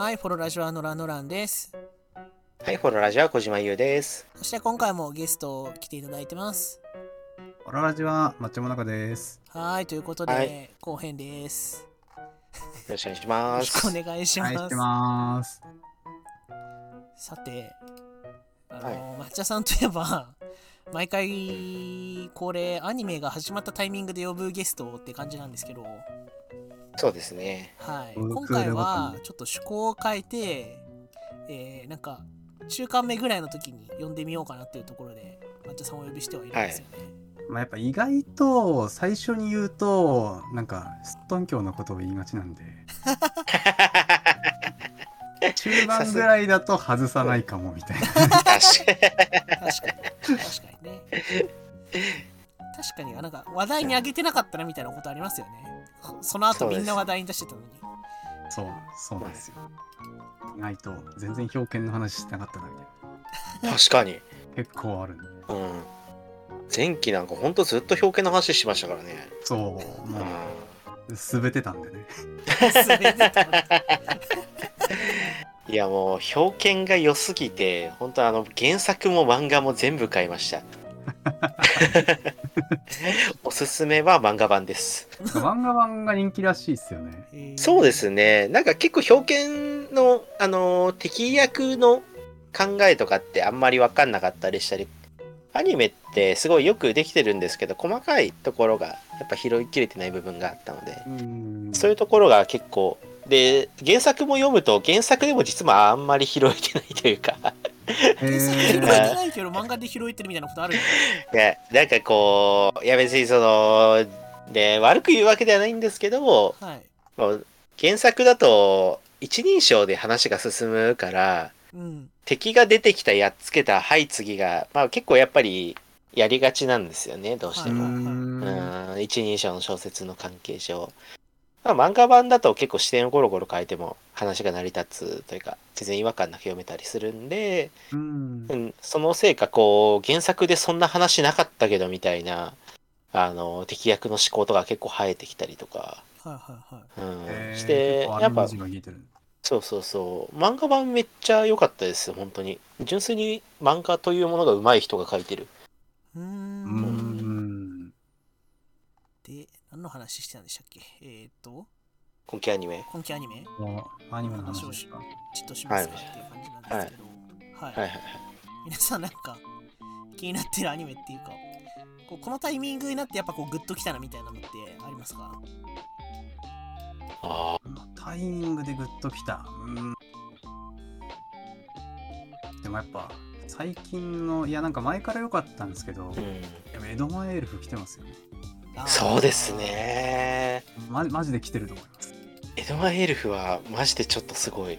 はい、フォロラジオはノラノランです。はい、フォロラジオは小島優です。そして今回もゲスト来ていただいてます。オララジは抹茶もなかです。はい、ということで、はい後編です。よろしくお願いしよます。ろしくお願いします。はい、してます。さて、あの、はい抹茶さんといえば、毎回、これ、アニメが始まったタイミングで呼ぶゲストって感じなんですけど、そうですね。はい、僕今回はちょっと趣向を変えて、えーなんか、中間目ぐらいの時に呼んでみようかなっていうところで、抹茶さんをお呼びしてはいるんですよね。まあ、やっぱ意外と最初に言うと、なんか、すっとんきょうなことを言いがちなんで、中盤ぐらいだと外さないかもみたいな。確か確かに。確かにね確かになんか話題に上げてなかったなみたいなことありますよねその後みんな話題に出してたのにそう、そうなんですよ。意外と全然表現の話してなかったなみたいに。確かに。な。結構あるんで。うん。前期なんかほんとずっと表敬の話しましたからね。そう、うもん。う、すべてたんでね。全てたいやもう表敬が良すぎて、本当あの原作も漫画も全部買いました。おすすめは漫画版です。漫画版が人気らしいっすよね。えーそうですね。なんか結構表敬の、あのー敵役の考えとかってあんまり分かんなかったりしたり、アニメってすごいよくできてるんですけど、細かいところがやっぱ拾いきれてない部分があったので、うん。そういうところが結構、で、原作も読むと、原作でも実はあんまり拾えてないというか、拾 えてないけど漫画で拾えてるみたいなことあるいやなんかこう、いや別にその、で、悪く言うわけではないんですけども、はい。もう原作だと一人称で話が進むから、うん。敵が出てきたやっつけたはい次が、まあ、結構やっぱりやりがちなんですよねどうしてはいも、うんうん一人称の小説の関係上、まあ、漫画版だと結構視点をゴロゴロ変えても話が成り立つというか全然違和感なく読めたりするんで、うんうん、そのせいかこう原作でそんな話なかったけどみたいなあの敵役の思考とか結構生えてきたりとか、はいはいはいうんえーしてやっぱそうそうそう。漫画版めっちゃ良かったですよ、本当に。純粋に漫画というものが上手い人が描いてる。うん。の話してたんでしたっけ？えーっと今期アニメ？今期アニメ？アニメの話ですかちょっとしますかっていう感じなんですけどはい、はいはいはい。皆さんなんか気になってるアニメっていうかこうこのタイミングになってやっぱこうグッときたなみたいなのってありますか？あタイミングでグッときた。うん。でもやっぱ最近のいやなんか前から良かったんですけど、あ。うん。いやエドマエルフ来てますよね。あーそうですね。まマジで来てると思います。エドマエルフはマジでちょっとすごい。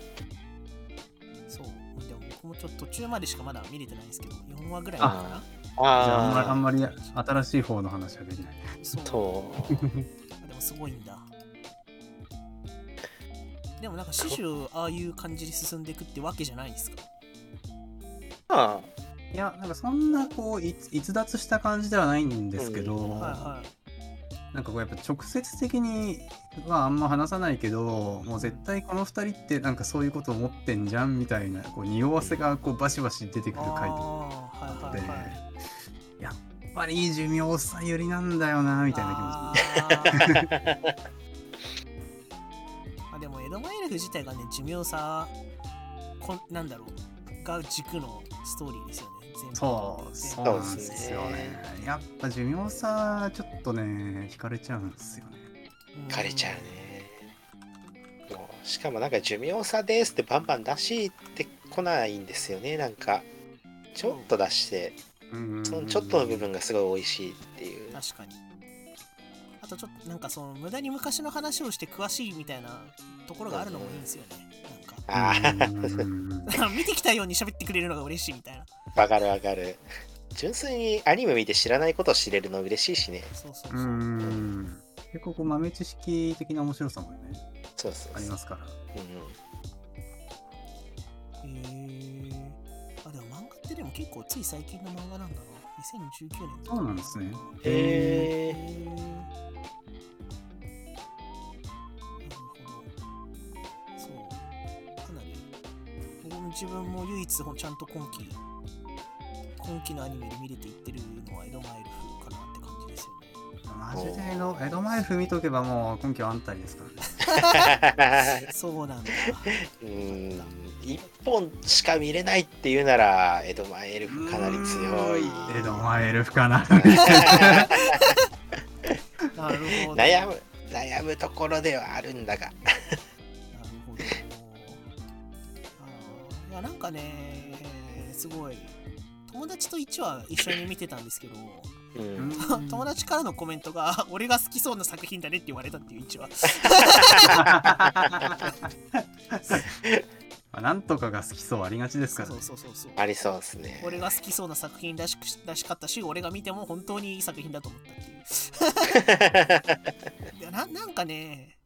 そうでも僕もちょっと途中までしかまだ見れてないんですけど4話ぐらいかなあじゃああんまりああんまり新しい方の話はできない。そう。でもすごいんだでもなんかシュああいう感じで進んでいくってわけじゃないですか？まいやなんかそんなこうい逸脱した感じではないんですけど、うんはいはいなんかこうやっぱ直接的にはあんま話さないけどもう絶対この2人ってなんかそういうこと思ってんじゃんみたいなこう匂わせがこうバシバシ出てくる回とあーはいはいはい。やっぱり寿命さん寄りなんだよなみたいなあー。あでも江戸前エルフ自体がね寿命さこんなんだろうが軸のストーリーですよねそうそうなんですよね。やっぱ寿命さちょっとね惹かれちゃうんですよね。うん枯れちゃうね。もうしかもなんか寿命差ですってバンバン出してこないんですよね。なんか、ちょっと出して、うん。そのちょっとの部分がすごい美味しいっていう。確かに。あとちょっとなんかその無駄に昔の話をして詳しいみたいなところがあるのもいいんですよねああ、見てきたように喋ってくれるのが嬉しいみたいな。わかるわかる。純粋にアニメ見て知らないことを知れるの嬉しいしね。そうそうそう。う、ん。結構こう豆知識的な面白さもねそうそうそう。ありますから。うんうん。へえあでも漫画ってでも結構つい最近の漫画なんだな。2019年そうなんですね。へえ。自分も唯一ちゃんと今期今期のアニメで見れていってるのは江戸前エルフかなって感じですよね。マジで江戸江戸前譜見とけばもう今季は安泰ですからね。そうなんだ。うーん。一本しか見れないっていうなら江戸前エルフかなり強い。江戸前エルフかな。なるほど。悩む悩むところではあるんだがかね、すごい、友達と1話一緒に見てたんですけど、うん友達からのコメントが、俺が好きそうな作品だねって言われたっていう1話。まあなんとかが好きそうありがちですからねそう。そうそうそう。ありそうですね俺が好きそうな作品らしくらしかったし、俺が見ても本当にいい作品だと思ったっていう。いやななんかね、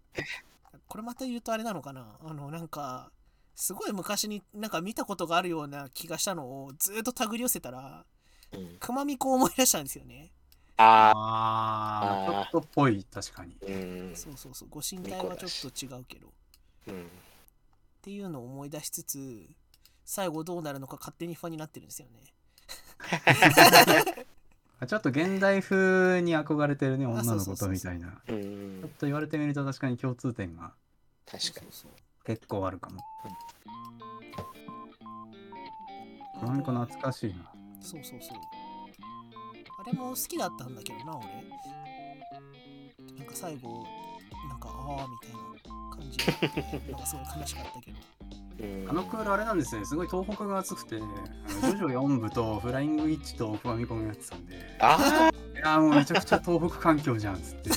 これまた言うとあれなのかなあの、なんか、すごい昔になんか見たことがあるような気がしたのをずっと手繰り寄せたら、うん熊みこを思い出したんですよね。あああ、あーちょっとっぽい、確かに。ーうんそうそうそう、ご身体はちょっと違うけど。っうんていうのを思い出しつつ、最後どうなるのか勝手に不安になってるんですよね。ちょっと現代風に憧れてるね、あ女の子そうそうそうとみたいな。うちょっんと言われてみると確かに共通点が確かにそうそう結構あるかも。なんか懐かしいな。そうそうそう。あれも好きだったんだけどな、俺。なんか最後、なんか、ああ、みたいな感じで、なんかすごい悲しかったけど。うんあのクールあれなんですね、すごい東北が熱くて、あのジョジョ4部とフライングウィッチとファミコンやってたんで、あいやーもうめちゃくちゃ東北環境じゃんっつって。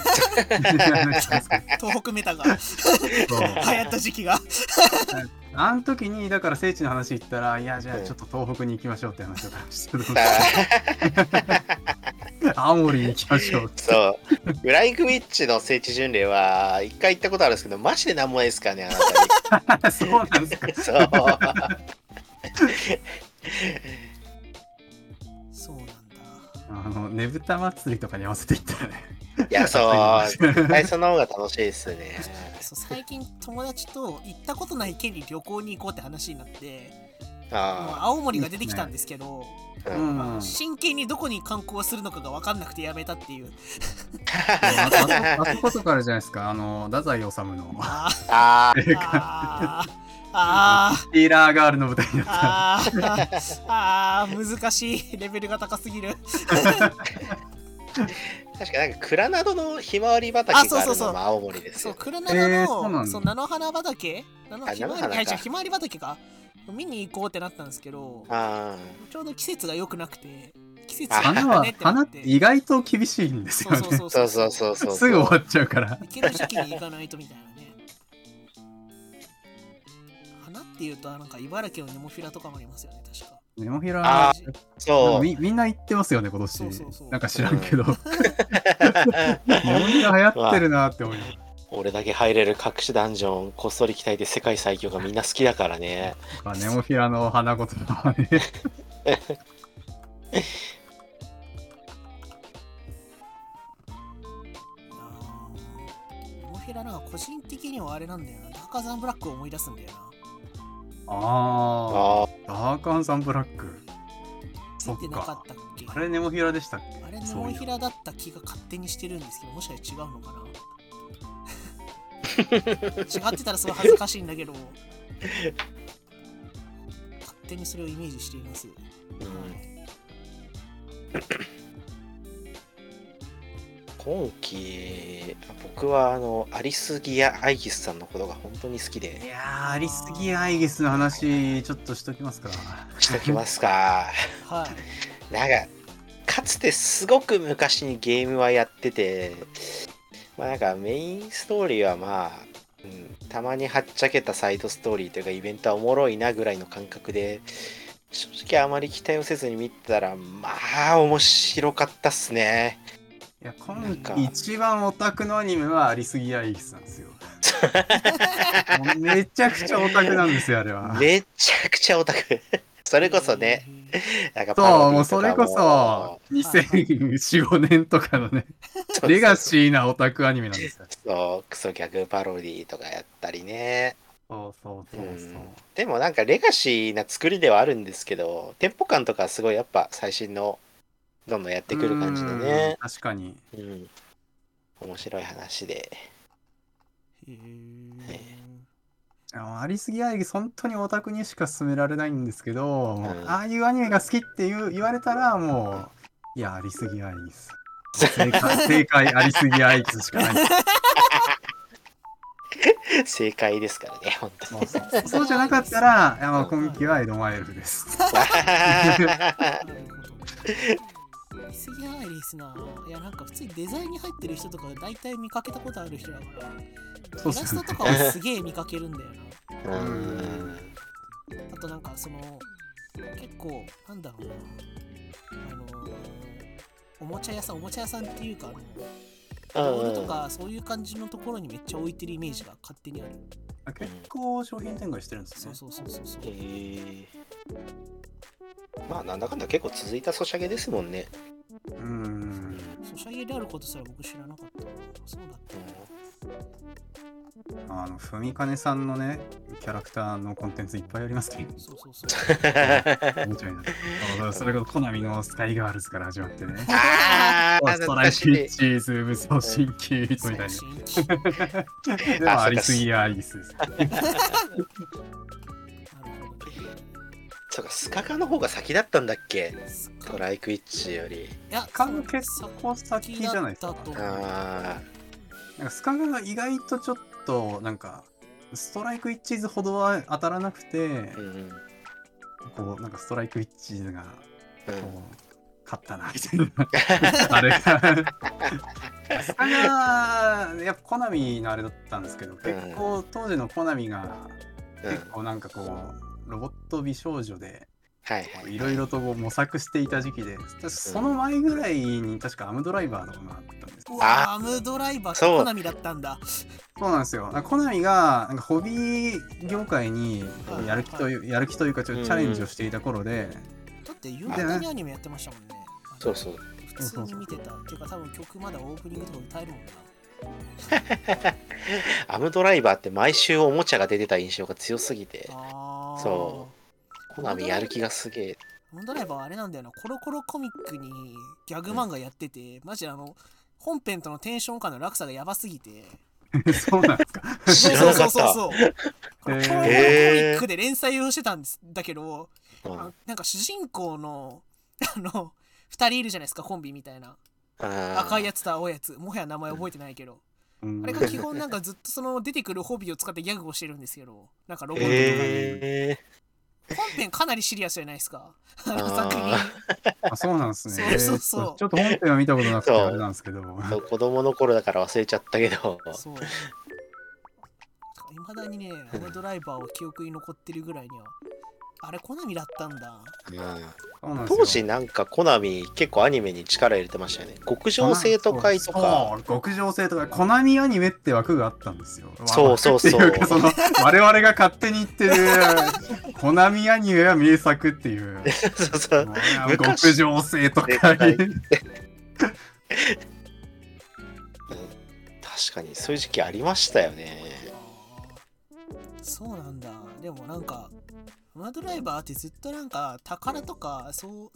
東北メタが流行った時期が。あの時にだから聖地の話言ったら、いやじゃあちょっと東北に行きましょうって話をしてあ青森に行きましょう。そうフライングウィッチの聖地巡礼は一回行ったことあるんですけどマジでなんもないですからねあなた そうなんですか。にそう。あのねぶた祭りとかに合わせていったらね。いや そう。絶対その方が楽しいですね。そう最近友達と行ったことない県に旅行に行こうって話になって、あ青森が出てきたんですけど、あ、ううん。ん。真剣にどこに観光するのかが分かんなくてやめたっていう。あそあそことかあるじゃないですか、あの、太宰治の。ああーあー。あーティーラーガールの舞台になった。あー。あー。難しいレベルが高すぎる。ー 確かなんか蔵などのひまわり畑があるのも青森ですそうよ黒長の、えーそうなんだ。そう菜の花畑？菜のあひまひまわり畑か。見に行こうってなったんですけどあちょうど季節が良くなくて季節あが花はねってな花って意外と厳しいんですよね。そうそうあそうそうそう。そ うすぐ終わっちゃうから。行ける時期に行かないとみたいなっていうとなんか茨城のネモフィラとかもありますよね確かネモフィラあそうみみんな言ってますよね、今年そうそうそう。なんか知らんけど。ネモフィラ流行ってるなって思います。俺だけ入れる隠しダンジョンこっそり期待で世界最強がみんな好きだからねまあネモフィラの花言葉はね。ネモフィラなんか個人的にはあれなんだよなダーカーザンブラックを思い出すんだよなあああ、ダーカンサンブラック。そっ出てなかかっ。たっけ？あれネモフィラでしたっけ？あれネモフィラだった気が勝手にしてるんですけどもしかして違うのかな？違ってたらすごい恥ずかしいんだけど。勝手にそれをイメージしています、うん。はい今期僕はあのアリスギア・アイギスさんのことが本当に好きいでやー、アリスギアアイギスの話、ちょっとしときますか。しときますか。はい。なんかかつてすごく昔にゲームはやっててまあなんかメインストーリーはまあ、うん、たまにはっちゃけたサイドストーリーというかイベントはおもろいなぐらいの感覚で正直あまり期待をせずに見てたらまあ面白かったっすねいや、今一番オタクのアニメはアリスギアアイギスなんですよ。めちゃくちゃオタクなんですよ、あれは。めちゃくちゃオタク それこそねなんかパそう、もうそれこそ、2004、5年とかのね、レガシーなオタクアニメなんですよ。そうクソギャグパロディとかやったりねそうそうそうそう。でもなんかレガシーな作りではあるんですけどテンポ感とかすごいやっぱ最新のどんどんやってくる感じでうんね確かに。うん。面白い話で。へえありすぎアイリス本当にオタクにしか勧められないんですけど、もううん。ああいうアニメが好きって言う言われたらもういやありすぎアイリス正解 正解ありすぎアイリスしかない。正解ですからね本当そうそう。そうじゃなかったらいやもう今期はエドマイエルフです なるほどリスギアアイリスないやなんか普通にデザインに入ってる人とか大体見かけたことある人だからイラストとかはすげえ見かけるんだよなう。んあとなんかその結構なんだろうな。あのーおもちゃ屋さんおもちゃ屋さんっていうかあのボールとかそういう感じのところにめっちゃ置いてるイメージが勝手にあるあ結構商品展開してるんですね。そうそうそうそうそうえーまあなんだかんだ結構続いたソシャゲですもんね。ことすら僕知らなかったなそうだ。ったあのふみかねさんのねキャラクターのコンテンツいっぱいありますけどそうそうそう。面白いな。そうそれこそコナミのスカイガールズから始まってね。ああ、ストライクピッチーズ武装神経みたいな。でもありすぎアイリスです そうか、スカカの方が先だったんだっけ？トライクイッチより。いやスカが結構先じゃないですかあなんかスカが意外とちょっとなんかストライクイッチーズほどは当たらなくてあ、うん。こうなんかストライクイッチーズがうん。こう勝ったなみたいな。あれ。がスカがやっぱコナミのあれだったんですけど結構当時のコナミがうん。結構なんかこうロボット美少女ではいろいろとこう模索していた時期でその前ぐらいに確かアムドライバーとかもあったんですうわアムドライバーコナミだったんだ。そうなんですよ。コナミがなんかホビー業界にはいやる気という、やる気というかちょっとチャレンジをしていた頃で、だって夕方にアニメやってましたもんね。そうそう。普通に見てた。っていうか多分曲まだオープニングとか歌えるもんな。アムドライバーって毎週おもちゃが出てた印象が強すぎて、あーそコナミやる気がすげえ。モンドライバーはあれなんだよな。コロコロコミックにギャグ漫画やってて、マジあの本編とのテンション感の落差がやばすぎて。そうなんですか？知らなかった。そうそうそうそう。コロコロコミックで連載をしてたんです。だけど、うん。あなんか主人公の あの2人いるじゃないですかコンビみたいな。赤いやつと青いやつ。もはや名前覚えてないけど、うんあれが基本なんかずっとその出てくるホビーを使ってギャグをしてるんですけどなんかロボットとかに、え本編かなりシリアスじゃないですかあのあー作品あそうなんですね。そうそうそうえーちょっと本編は見たことなくてそうあれなんですけど。ー、子供の頃だから忘れちゃったけど。そう。いまだにね、あのドライバーは記憶に残ってるぐらいには、あれ、コナミだったんだ。うんそうなんですよ当時なんかコナミ結構アニメに力入れてましたよね。極上生徒会とか。そう極上生徒会コナミアニメって枠があったんですよそうそうそう枠っていかその 我々が勝手に言ってるコナミアニメは名作っていうそうそう。もう極上生徒会会確かにそういう時期ありましたよね。そうなんだ。でもなんか、マドライバーってずっとなんか、宝とか、そう、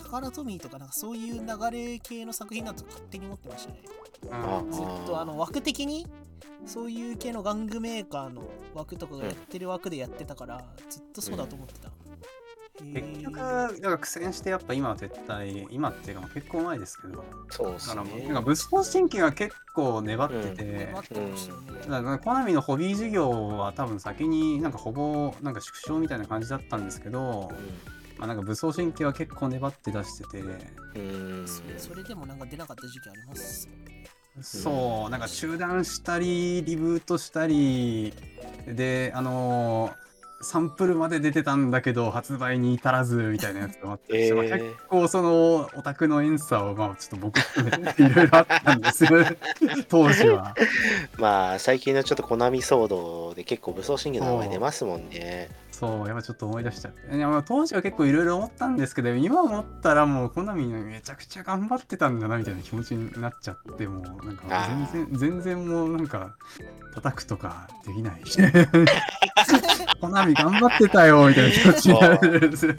宝トミーとか、なんかそういう流れ系の作品だと勝手に思ってましたね。うんずっとあの枠的に、そういう系の玩具メーカーの枠とかがやってる枠でやってたから、ずっとそうだと思ってた。へー結局だから苦戦してやっぱ今は撤退今っていうか結構前ですけどそうですだからね。なんか武装神経が結構粘ってて、待ってましたよね。だからコナミのホビー事業は多分先になんかほぼなんか縮小みたいな感じだったんですけど、まあ、なんか武装神経は結構粘って出してて、うん。うんそそれでもなんか出なかった時期あります。そうなんか中断したりリブートしたりであのーサンプルまで出てたんだけど発売に至らずみたいなやつがあったりしえー結構そのオタクの遠さをまあちょっと僕含めていろいろあったんですよ 当時は。まあ最近のちょっとコナミ騒動で結構武装神経の名前出ますもんね。そう、やっぱちょっと思い出しちゃって。いやまあ当時は結構いろいろ思ったんですけど、今思ったらもう、コナミめちゃくちゃ頑張ってたんだなみたいな気持ちになっちゃって、もうなんかあ全然、全然もうなんか、叩くとかできない。コナミ頑張ってたよみたいな気持ちになるんですよ。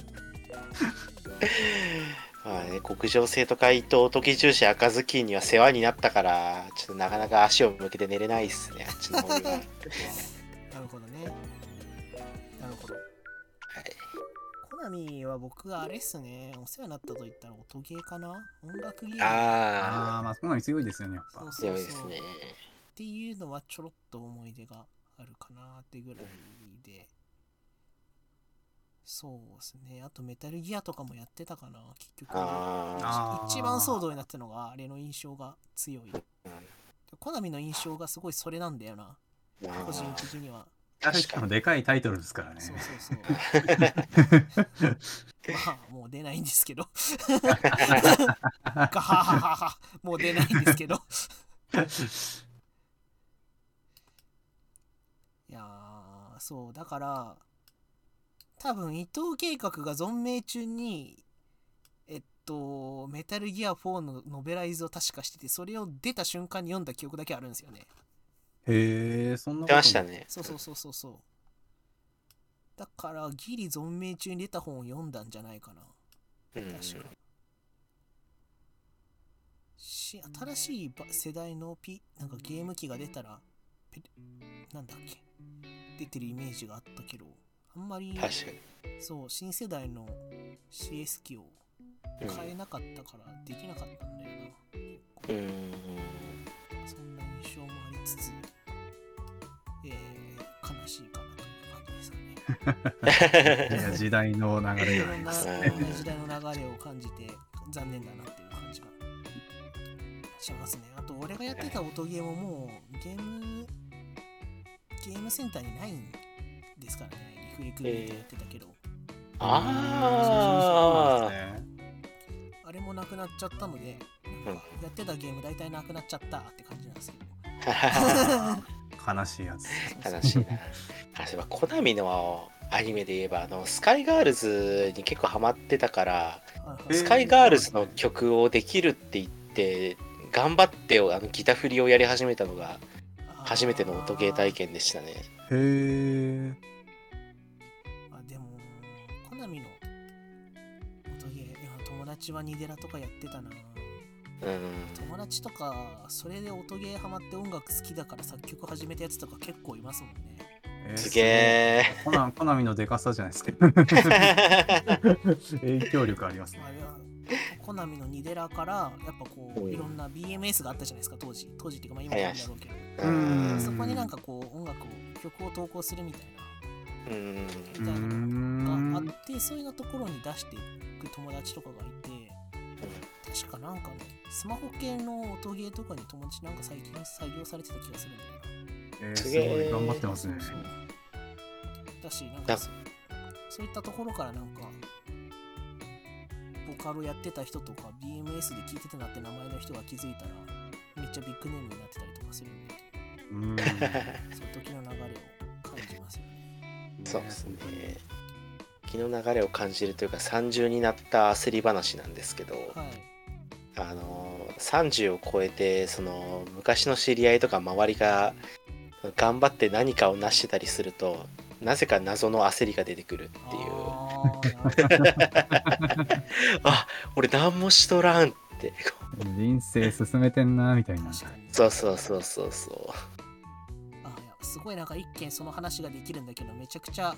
まあね、極上生徒会と時重視赤ずきんには世話になったから、ちょっとなかなか足を向けて寝れないっすね、あっちの方には。コナミは僕があれっすね、お世話になったと言ったら音ゲーかな？音楽ゲームああ、あまあコナミ強いですよね、やっぱそう。あ、そうそう強いですね。っていうのはちょろっと思い出があるかなってぐらいで。そうですね。あとメタルギアとかもやってたかな、結局。ああー一番騒動になったのがあれの印象が強い。コナミの印象がすごいそれなんだよな、あ、個人的には。確かにでかいタイトルですからね。そうそうそう。まあ、もう出ないんですけど。ガハハハハ、もう出ないんですけど。いやー、そう、だから、多分伊藤計画が存命中に、えっと、メタルギア4のノベライズを確かしてて、それを出た瞬間に読んだ記憶だけあるんですよね。へえ、そんなこと出ましたね。そうそうそうそうそう。だから、ギリ存命中に出た本を読んだんじゃないかな。うん確か。し、新しいば世代のピなんかゲーム機が出たら、ペなんだっけ出てるイメージがあったけど、あんまり、確かそう、新世代の CS 機をに。買えなかったからできなかったんだよな。結構うん。うんそんな印象もありつつ、えー、悲しいかなという感じですかね。いや時代の流れがありなます。ね時代の流れを感じて残念だなっていう感じがしますね。あと俺がやってた音ゲーももうゲームゲームセンターにないんですからね。リフレクリでやってたけど、ああれもなくなっちゃったので、なんかやってたゲーム大体なくなっちゃったって感じなんですけど。あ。悲しいやつ。悲しいな。あ、そういえば、コナミのアニメで言えば、あの、スカイガールズに結構ハマってたから、スカイガールズの曲をできるって言って、頑張ってあのギター振りをやり始めたのが初めての音ゲー体験でしたね。へえ。あでも、コナミの音ゲー、友達はニデラとかやってたな。うん。友達とか、それで音ゲーハマって音楽好きだから作曲始めたやつとか結構いますもんね。えーすげえ。コナコナミのデカさじゃないですか。影響力ありますねコナミのニデラから、やっぱこう、うんいろんな BMS があったじゃないですか、当時。当時っていうか、まあ今もあるんだろうけど。うんそこになんかこう、音楽を、曲を投稿するみたいな。うん。うみたいなのがあって、そういうのところに出していく友達とかがいて、確かなんかね、スマホ系の音ゲーとかに友達なんか最近採用されてた気がするんだよな。えーすごい頑張ってますね。そうだし、なんだかそそういったところからなんか、ボカロやってた人とか BMS で聞いてたなって名前の人が気づいたら、めっちゃビッグネームになってたりとかするんで、うん。そういう時の流れを感じますよね。そうですね。気の流れを感じるというか30になった焦り話なんですけど、はい。あの30を超えてその昔の知り合いとか周りが頑張って何かを成してたりするとなぜか謎の焦りが出てくるっていうあ 俺何もしとらんって人生進めてんなみたいな。そうそうそうそうそあいやすごいなんか一見その話ができるんだけどめちゃくちゃ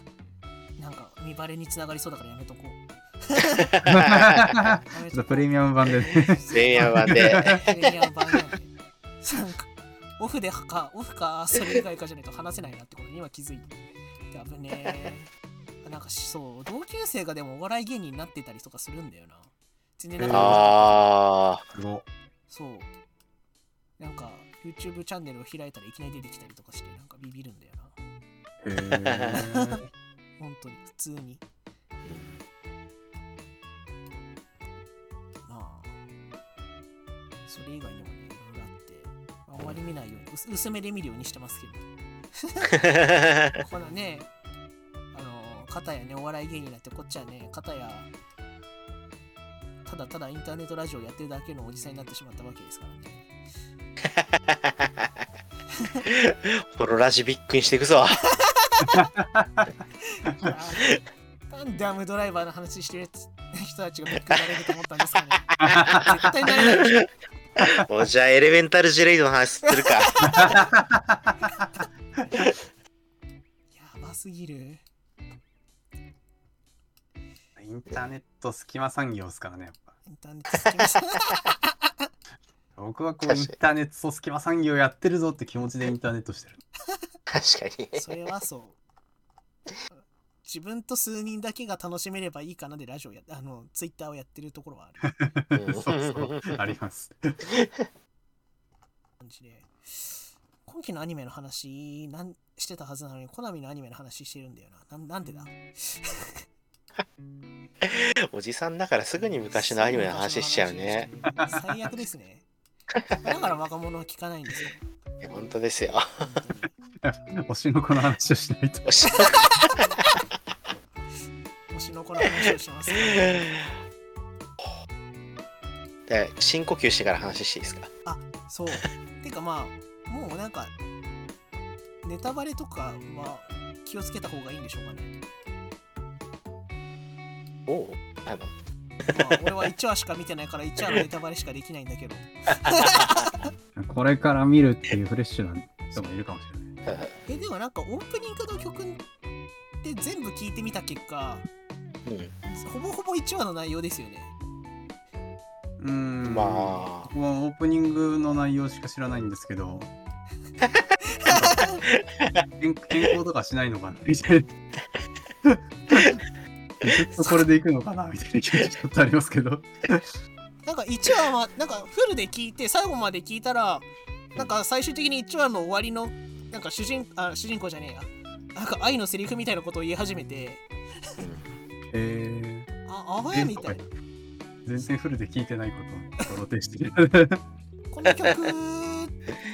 なんか見バレにつながりそうだからやめとこう。プレミアム版でね。うレイヤー版でプレミアム版なんで なんかオフでかオフかそれ以外かじゃないと話せないなってことに今気づいて。やぶねーなんかそう同級生がでもお笑い芸人になってたりとかするんだよな。全然なんかああそう。なんか YouTube チャンネルを開いたらいきなり出てきたりとかしてなんかビビるんだよな。へー 本当に普通に。それ以外にもね、いろいろあって、あんまり見ないように、薄薄めで見るようにしてますけど、このね、あの、片やねお笑い芸人になってこっちはね片やただただインターネットラジオやってるだけのおじさんになってしまったわけですからね。ホロラジビックにしていくぞ。なんでアムドライバーの話してる人たちがビッグになれると思ったんですかね。絶対なれないでしょもうじゃあエレメンタルジェレイドの話するか。やばすぎるインターネット隙間産業ですからね、やっぱ。インターネット好きます僕はこうインターネット隙間産業やってるぞって気持ちでインターネットしてる。確かに。それはそう自分と数人だけが楽しめればいいかなでラジオやあのツイッターをやってるところはあるうん そうそう、あります。感じで今期のアニメの話なんしてたはずなのにコナミのアニメの話してるんだよななんなんでだ？おじさんだからすぐに昔のアニメの話しちゃうね。最悪ですねだから若者は聞かないんですよ本当ですよ。推しの子の話をしないと。の子の話をしてます。で深呼吸してから話していいですか？そう。てかまあもうなんかネタバレとかは気をつけた方がいいんでしょうかね。おおあの。まあ俺は1話しか見てないから1話のネタバレしかできないんだけど。これから見るっていうフレッシュな人もいるかもしれない。えでもなんかオープニングの曲で全部聞いてみた結果うんほぼほぼ1話の内容ですよね。うーん。まあ。僕はオープニングの内容しか知らないんですけど。健健康とかしないのかな？みたいな。ずっとこれでいくのかな？みたいな。気持ちちょっとありますけど。なんか1話はなんかフルで聞いて最後まで聞いたらなんか最終的に1話の終わりのなんか主人あ主人公じゃねえや。なんか愛のセリフみたいなことを言い始めてえああー、やみたい。な全然フルで聞いてないことを露呈して。る。この曲っ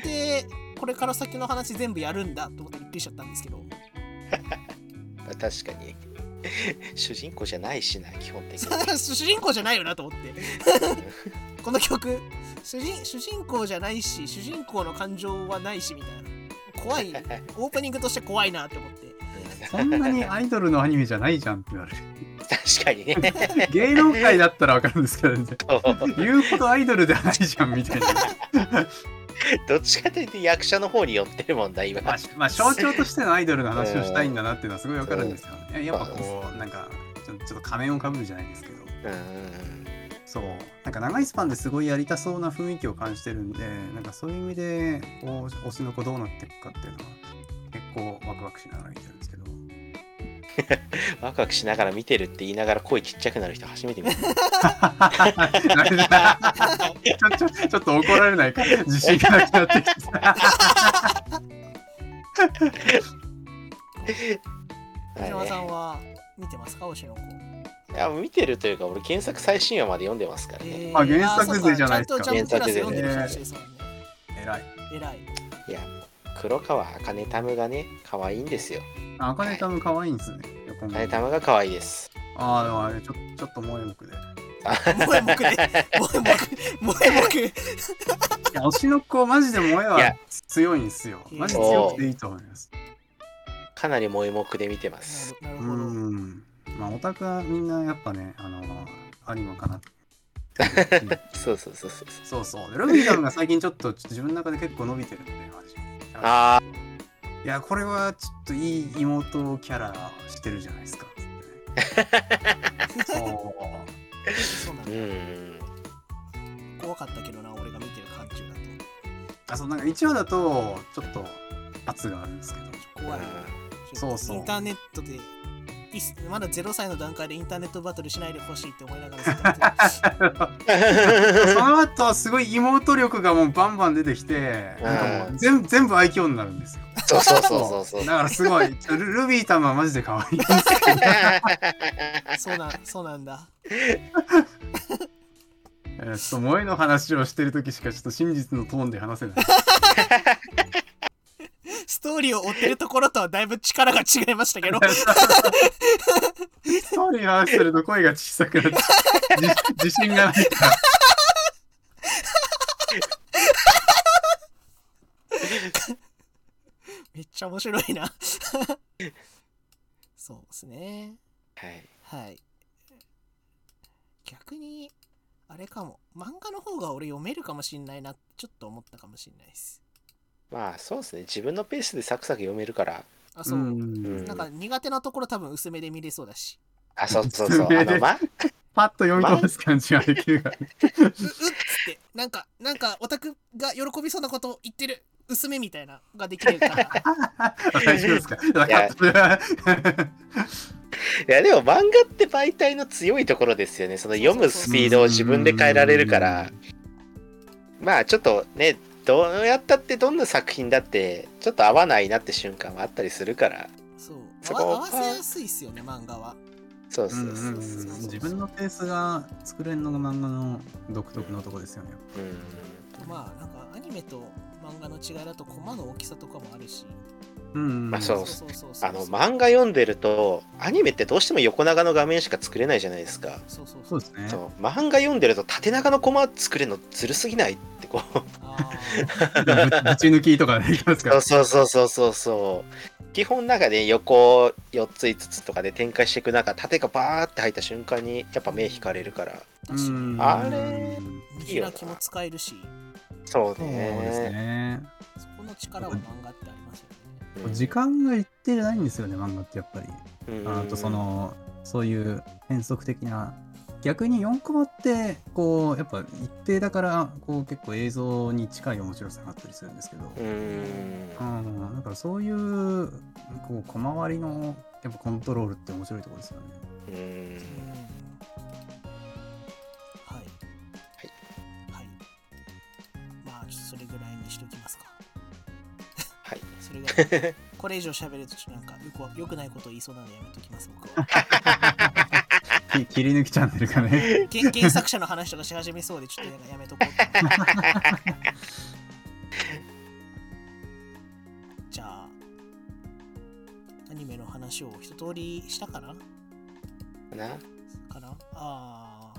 てこれから先の話全部やるんだと思ってびっくりしちゃったんですけど。ま あ確かに。主人公じゃないしな基本的に。主人公じゃないよなと思って。この曲。主人主人公じゃないし主人公の感情はないしみたいな。怖い。オープニングとして怖いなって思ってそんなにアイドルのアニメじゃないじゃんって言われる。確かにね芸能界だったらわかるんですけど、全然言うほどアイドルではないじゃんみたいな。どっちかというと役者の方に寄ってるもんだ今まあ、まあ象徴としてのアイドルの話をしたいんだなっていうのはすごいわかるんですよね。やっぱこう、なんかちょ、ちょっと仮面をかぶるじゃないですけど、うんそう、なんか長いスパンですごいやりたそうな雰囲気を感じてるんで、なんかそういう意味で、推しの子どうなっていくかっていうのは、結構ワクワクしながら見てる。ワクワクしながら見てるって言いながら声ちっちゃくなる人初めて見た。ちょちょちょっと怒られないか自信がなくなってきて 藤山さはんは見てますか推しの子、いや見てるというか俺原作最新話まで読んでますからね、えあ原作勢じゃないですか。原作勢でね。偉い。偉い。いや黒川茜タムがね可愛いんですよ。あ赤ネタも可愛いんですね。横も茜タムが可愛いです。ああでもあれちょちょっと萌え目で。萌え目で。萌え目萌え目いや推しの子マジで萌えいや。は強いんですよ。マジ強くていいと思います。かなり萌え目で見てます。なるうほどん。まあオタクはみんなやっぱねあのアニメかな そうそうそうそうそう。そうでルビーダムが最近ちょっと自分の中で結構伸びてるんでマジあいやこれはちょっといい妹キャラしてるじゃないですか。そう。そうなんだーうん。怖かったけどな俺が見てる範疇だあそうなんか1話だとちょっと圧があるんですけど。と怖い。そうそう。インターネットでまだ0歳の段階でインターネットバトルしないでほしいって思いながら その後はすごい妹力がもうバンバン出てきてなん全部全部愛嬌になるんですよ。そうそうそうそうそう。だからすごいルルビータムはマジで可愛い。そうなんそうなんだ。えーちょっと萌えの話をしてる時しかちょっと真実のトーンで話せない ストーリーを追ってるところとはだいぶ力が違いましたけど。ストーリーの話すると声が小さくなって自自信がないから。めっちゃ面白いな。そうですね。はい。はい逆にあれかも。漫画の方が俺読めるかもしんないなちょっと思ったかもしんないですまあそうですね。自分のペースでサクサク読めるから。あそう、んなんか苦手なところ多分薄めで見れそうだしあ、そうそうそう。あの、ま、パッと読み飛ばす感じができるから。ううっつってなんかなんかオタクが喜びそうなことを言ってる薄めみたいなができるから大丈夫ですか？いやいや、でも漫画って媒体の強いところですよね。その読むスピードを自分で変えられるから。まあちょっとね、どうやったってどんな作品だって、ちょっと合わないなって瞬間はあったりするから。そうそこ合わ合わせやすいっすよね漫画はそうそううんそうそううん自分のペースが作れるのが漫画の独特のとこですよね。うん。まあなんかアニメと漫画の違いだとコマの大きさとかもあるしうんまあそうそうそうそうあの漫画読んでるとアニメってどうしても横長の画面しか作れないじゃないですか。そうそうそう。ですね。そう。漫画読んでると縦長のコマ作れるのずるすぎないってこう。あぶぶち抜きとかできますから。そうそうそうそうそう。基本なんかね横4つ5つとかで展開していく中縦がバーって入った瞬間にやっぱ目引かれるから。あれ見開きも使えるし。そうそうですね。ね。そこの力は漫画ってあります。よねうん時間が一定じゃないんですよね、漫画ってやっぱり。うんあとその、そういう変則的な。逆に4コマって、こう、やっぱ一定だから、こう結構映像に近い面白さがあったりするんですけど。うんうん、だからそういう、こう、小回りの、やっぱコントロールって面白いところですよね。うんそれぐらいこれ以上喋るとちょっとなんかよくよくないことを言いそうなのでやめときます僕は。き 切り抜きチャンネルかね。原原作者の話とかし始めそうでちょっとなんかやめとこう じゃあアニメの話を一通りしたかな？な。かな？ああ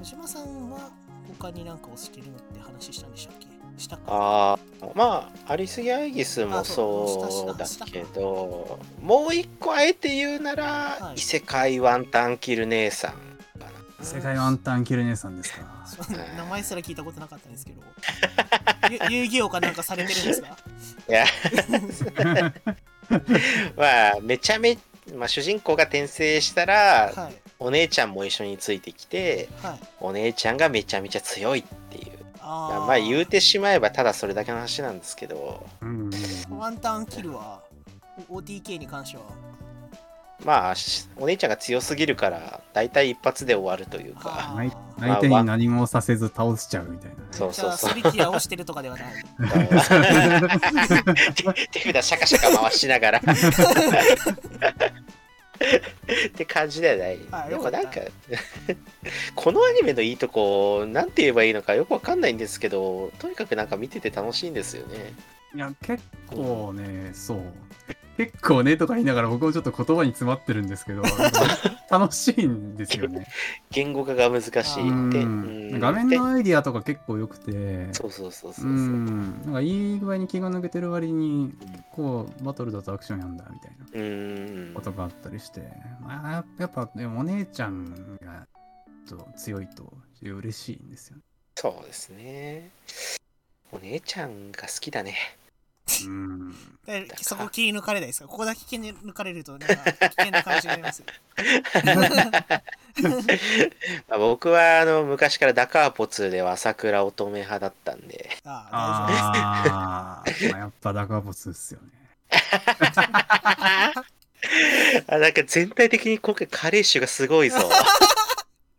小島さんは他になんか推してるのって話したんでしたっけ？したか？あーまあアリス・ギャイギスもあそうそうだけどもう一個あえて言うなら、はい。異世界ワンタンキル姉さんかな。世界ワンタンキル姉さんですか？名前すら聞いたことなかったんですけど。ゆ 遊戯王かなんかされてるんですか？いや。まあめちゃめまあ、主人公が転生したら、はい。お姉ちゃんも一緒についてきてはい。お姉ちゃんがめちゃめちゃ強いっていうまあ言うてしまえばただそれだけの話なんですけど。うんワンタンキルは？お OTK に関しては？まあしお姉ちゃんが強すぎるから大体一発で終わるというか。あ相相手に何もさせず倒しちゃうみたいなね。そうそうそう。じゃあソリティアをしてるとかではない。手 手札シャカシャカ回しながら って感じではない。あでもなんかよ このアニメのいいとこなんて言えばいいのかよくわかんないんですけどとにかくなんか見てて楽しいんですよねいや、結構ね、そう。結構ねとか言いながら僕もちょっと言葉に詰まってるんですけど、楽しいんですよね。言語化が難しいって。画面のアイディアとか結構良くて、そうそうそうそうなんかいい具合に気が抜けてる割に、こう、バトルだとアクションやんだみたいなうん。ことがあったりして、まあ、やっぱ、でもお姉ちゃんがと強いと嬉しいんですよね。そうですね。お姉ちゃんが好きだね。うん。でそこ切り抜かれないですか？ここだけ切り抜かれるとなんか危険な感じになりますよ。まあ僕はあの昔からダカーポ2では朝倉乙女派だったんで。ああ大丈夫です。あー、まあ、やっぱダカボスですよね。あなんか全体的に今回カレー臭がすごいぞ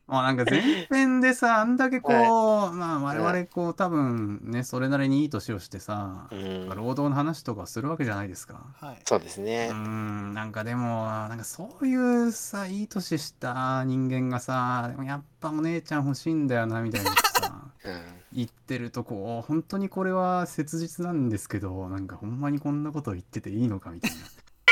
もうなんか前編でさ、あんだけこう、まあ我々こう多分ね、それなりにいい年をしてさう、ん。労働の話とかするわけじゃないですか。はい。そうですうねん、なんかでも、なんかそういうさ、いい年した人間がさ、でもやっぱお姉ちゃん欲しいんだよな、みたいなさ。な うん。言ってるとこ本当にこれは切実なんですけどなんかほんまにこんなこと言ってていいのかみたいな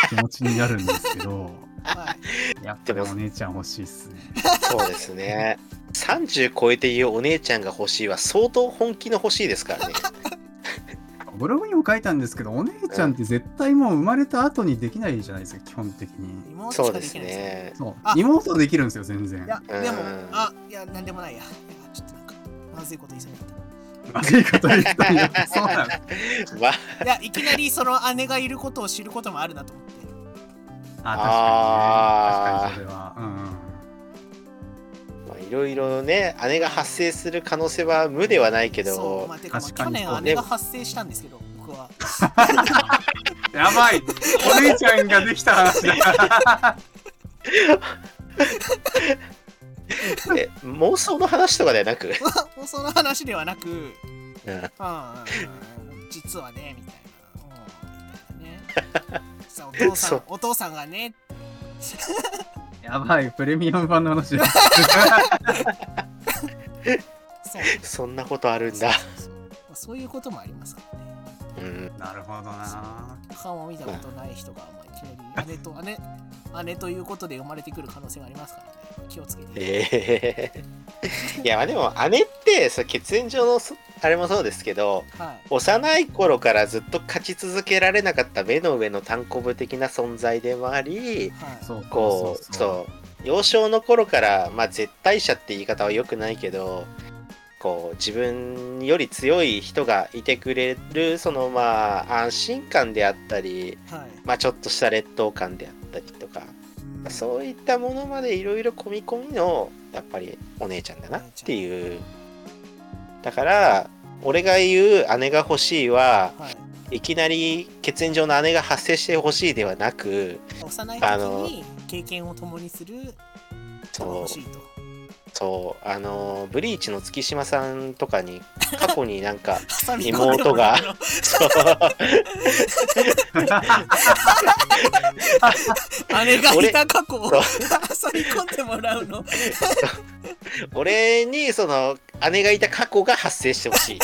気持ちになるんですけどはい。やっぱりお姉ちゃん欲しいっすね。そうですね。30超えて言うお姉ちゃんが欲しいは相当本気の欲しいですからね。ブログにも書いたんですけどお姉ちゃんって絶対もう生まれた後にできないじゃないですか基本的に。そうですね。そう。あ。妹できるんですよ全然。いやでもうん。あいやなんでもないや。いやちょっとなんかまずいこと言いそうになったまずいこと言ったんやそうなんだまあ、いやいきなりその姉がいることを知ることもあるなと思って。あ確かにね。確かにそれは。うん。うんまあいろいろね、姉が発生する可能性は無ではないけそうど。まあ、てかまあ去確かに年姉が発生したんですけど僕は。やばい。お姉ちゃんができた話だ え妄想の話とかではなく、もうその話ではなくうん。うんうんうん実はねみたいな。うんみたいなね。お父さんお父さんがね。やばいプレミアム版の話だ。そう。そんなことあるんだ。そうそうそう。まあそういうこともありますからねうん、なるほどな。顔も見たことない人が、まあ、いきなり姉と姉 姉ということで生まれてくる可能性がありますからね。気をつけて、ええいや、まあでも姉ってそう血縁上のそあれもそうですけど、はい。幼い頃からずっと勝ち続けられなかった目の上の単行部的な存在でもあり、はい。そうこう。そう、幼少の頃から、まあ、絶対者って言い方は良くないけど、こう、自分より強い人がいてくれる、その、まあ、安心感であったり、はい。まあ、ちょっとした劣等感であったりとか、うん。そういったものまでいろいろ込み込みの、やっぱりお姉ちゃんだなっていう。だから、俺が言う姉が欲しいは、はい。いきなり血縁上の姉が発生してほしいではなく、幼い時に経験を共にするそう欲しいとそう、あの、ブリーチの月島さんとかに、過去になんか、挟み込んでもらうの？そう、姉がいた過去を俺挟み込んでもらうの？俺に、その、姉がいた過去が発生してほしい。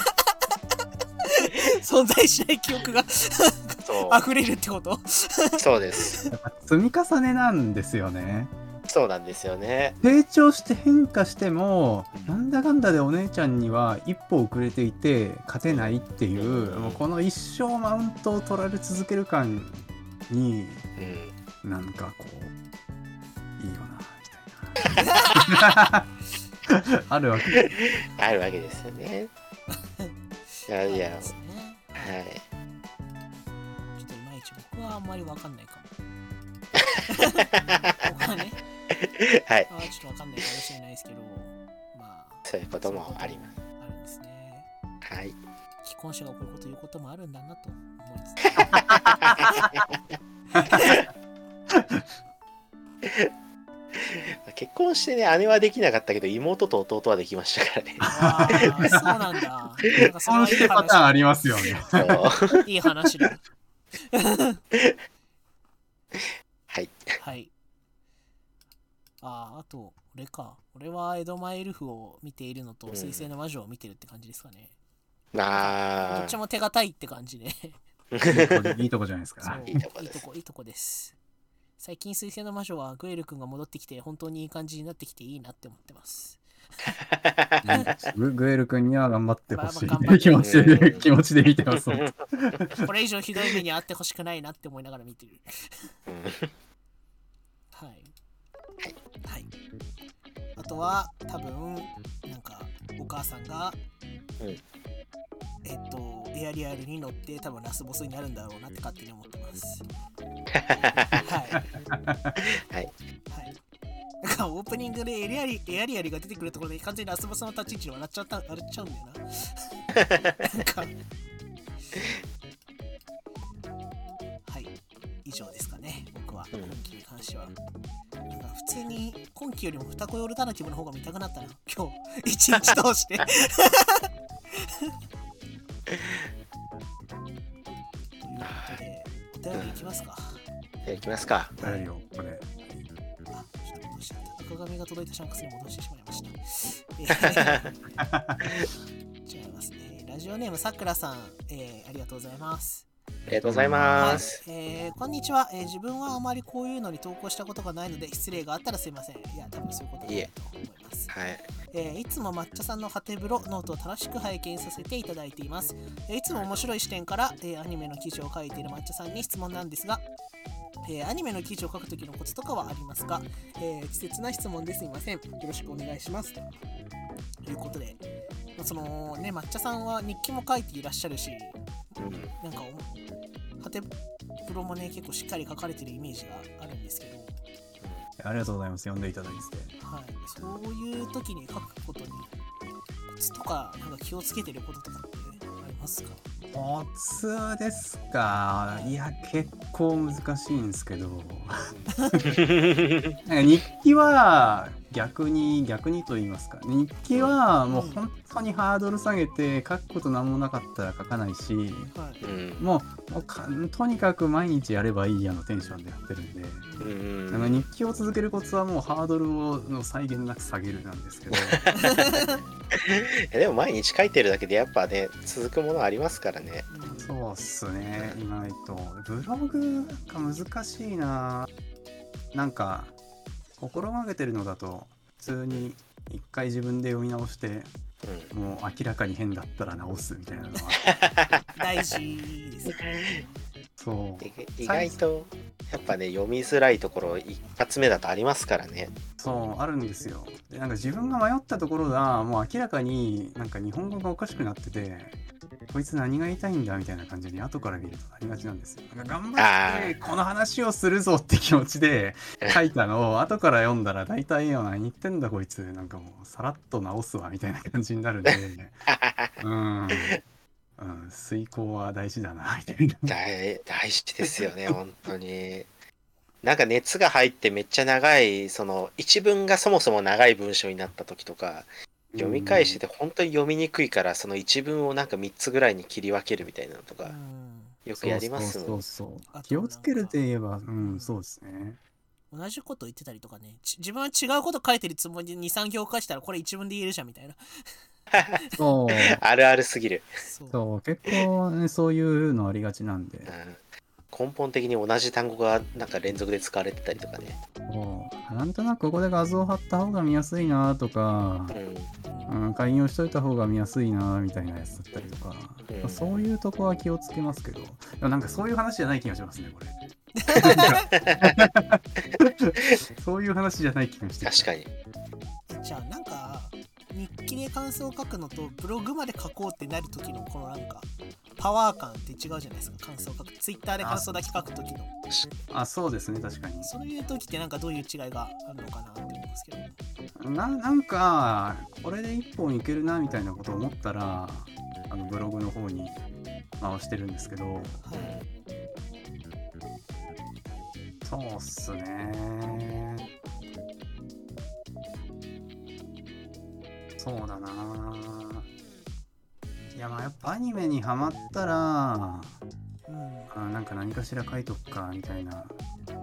存在しない記憶がそ 溢れるってこと？う、そうです。積み重ねなんですよねそうなんですよね。成長して変化してもなんだかんだでお姉ちゃんには一歩遅れていて勝てないっていう、うんもうこの一生マウントを取られ続ける感にうん。なんかこういいよなみたいな あるわけあるわけですよね。いやいや、ねはい。ちょっといまいち僕はあんまりわかんないかも 僕はねはい。あーちょっとわかんないかもしれないですけどまあそういうこともあります。あるんですねはい。既婚者がこういうこと言うこともあるんだなと思いつ 結婚してね、姉はできなかったけど、妹と弟はできましたからね。ああそうなんだなんかそれ損はいいパターンあ話りますよねそう いい話だ はい。はいあああと俺か。俺は江戸前エルフを見ているのとうん。水星の魔女を見てるって感じですかね、まあどっち、も手堅いって感じで。いいとこじゃないですそう。かいいとこです。いいとこいいとこです。最近水星の魔女はグエル君が戻ってきて本当にいい感じになってきていいなって思ってます。グ グエル君には頑張ってほしまあまあ頑張ってい。気持ちで気持ちで見てますこれ以上ひどい目に遭ってほしくないなって思いながら見てる。うん。はいはい。あとは多分なんかお母さんが、うん。えっとエアリアルに乗って多分ラスボスになるんだろうなって勝手に思ってます。はい。はい。はい。なんかオープニングでエリアリエアリアリが出てくるところで完全にラスボスの立ち位置で笑っちゃった笑っちゃうんだよな。なんか。はい。以上ですかね僕は。うん。今期に関しては、通に今期よりも二子オルタナティブの方が見たくなったな今日一日通して ということでお便りいきますか、じゃあ行きますか。はいよこれあちょっとどうしちゃった赤髪が届いたシャンクスに戻してしまいました。えー 違いますね。ラジオネームさくらさん、えーありがとうございます。ありがとうございます。はいえーこんにちは、えー自分はあまりこういうのに投稿したことがないので失礼があったらすいません。いや、多分そういうことだと思います。はい。えーいつも抹茶さんのハテブロノートを楽しく拝見させていただいています。えーいつも面白い視点から、えーアニメの記事を書いている抹茶さんに質問なんですが、えーアニメの記事を書くときのコツとかはありますか、えー稚拙な質問ですいません。よろしくお願いします。ということで、まあそのね、抹茶さんは日記も書いていらっしゃるし、うんなんかお、ハテブロもね、結構しっかり書かれてるイメージがあるんですけど、ありがとうございます。読んでいただいて。はい、そういう時に書くことにコツとかなんか気をつけてることとかってありますか？コツですか？い。や、結構難しいんですけど。日記は逆に逆にと言いますか。日記はもう本当にハードル下げて書くこと何もなかったら書かないしもうもうかとにかく毎日やればいいやのテンションでやってるんで、うん。日記を続けるコツはもうハードルをの際限なく下げるなんですけど。でも毎日書いてるだけでやっぱね続くものありますからね。うんそうっすね。意外とブログが難しいな。なんか心がけてるのだと普通に一回自分で読み直してうんもう明らかに変だったら直すみたいなのは 大事ですね。そう。い意外とやっぱね読みづらいところ一発目だとありますからね。そうあるんですよ。でなんか自分が迷ったところがもう明らかになんか日本語がおかしくなっててこいつ何が言いたいんだみたいな感じに後から見るとなりがちなんですよ。なんか頑張ってこの話をするぞって気持ちで 書いたのを後から読んだら大体よ何言ってんだこいつ。なんかもうさらっと直すわみたいな感じになるんで。うん、うん、遂行は大事だなみたいな。大大事ですよね本当に。なんか熱が入ってめっちゃ長いその一文がそもそも長い文章になった時とか読み返してて本当に読みにくいからその一文をなんか3つぐらいに切り分けるみたいなのとかうん。よくやりますもんそうそう気をつけるといえばうんそうですね。同じこと言ってたりとかね、ち自分は違うこと書いてるつもりで2、3行書いたらこれ一文で言えるじゃんみたいな。そう。あるあるすぎる、そう。結構、ね、そういうのありがちなんで。うん、根本的に同じ単語がなんか連続で使われてたりとかね、なんとなくここで画像貼った方が見やすいなとかう、ん、うん、開業しといた方が見やすいなみたいなやつだったりとか、うん。そういうとこは気をつけますけど。でもなんかそういう話じゃない気がしますねこれ。そういう話じゃない気がして確かに記で感想を書くのとブログまで書こうってなる時のこのなんかパワー感って違うじゃないですか。感想を書く。ツイッターで感想だけ書く時の。あそう。ですね。確かに。そういう時ってなんかどういう違いがあるのかなって思うんですけど。ななんかこれで一本いけるなみたいなことを思ったらあのブログの方に回してるんですけど。はい。そうっすねそうだな。いやまあやっぱアニメにハマったらうん。あなんか何かしら書いとくかみたいな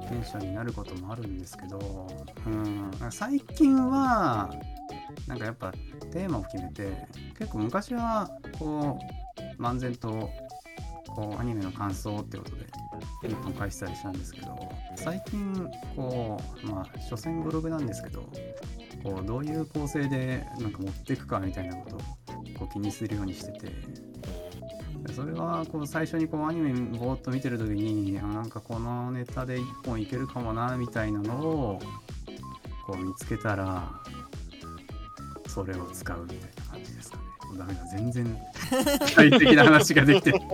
テンションになることもあるんですけど、うん、最近はなんかやっぱテーマを決めて結構昔はこう漫然とこうアニメの感想ってことで一本返したりしたんですけど最近こうまあ所詮ブログなんですけどこうどういう構成でなんか持っていくかみたいなことをこう気にするようにしてて。それはこう最初にこうアニメぼーっと見てる時にあなんかこのネタで一本いけるかもなみたいなのをこう見つけたらそれを使うみたいな感じですかね。ダメだ全然具体的な話ができてる。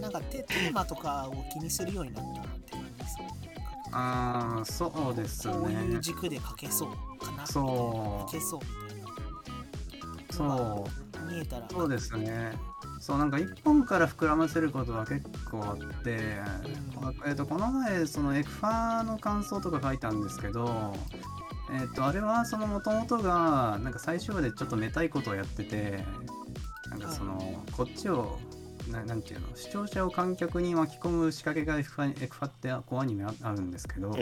なんかテテーマとかを気にするようになったってああそうですこういうね軸で書けそうかな。そう。書けそうみたいな。そう。見えたら。そうですね。そうなんか一本から膨らませることは結構あって、えっとこの前そのエクファの感想とか書いたんですけど、えっとあれはその元々がなんか最初までちょっとめたいことをやってて、なんかそのこっちをななんていうの？視聴者を観客に巻き込む仕掛けがエクファエクファってこうアニメああるんですけど、うん、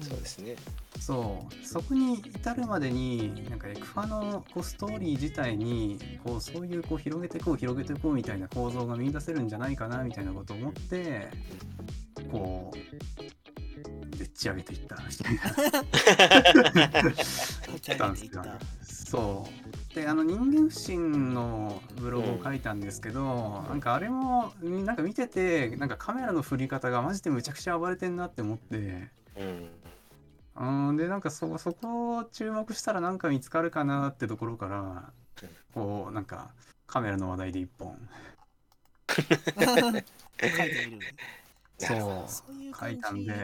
そうですね。そうそこに至るまでになんかエクファのこうストーリー自体にこうそういうこう広げていこう広げていこうみたいな構造が見出せるんじゃないかなみたいなことを思ってこうでっち上げていったみたいな。書き上げていった。そうであの人間不信のブログを書いたんですけど、なんかあれもなんか見ててなんかカメラの振り方がマジでむちゃくちゃ暴れてんなって思ってうん。うんでなんかそそこを注目したらなんか見つかるかなってところからこうなんかカメラの話題で一本書いてみる。そう書いたんで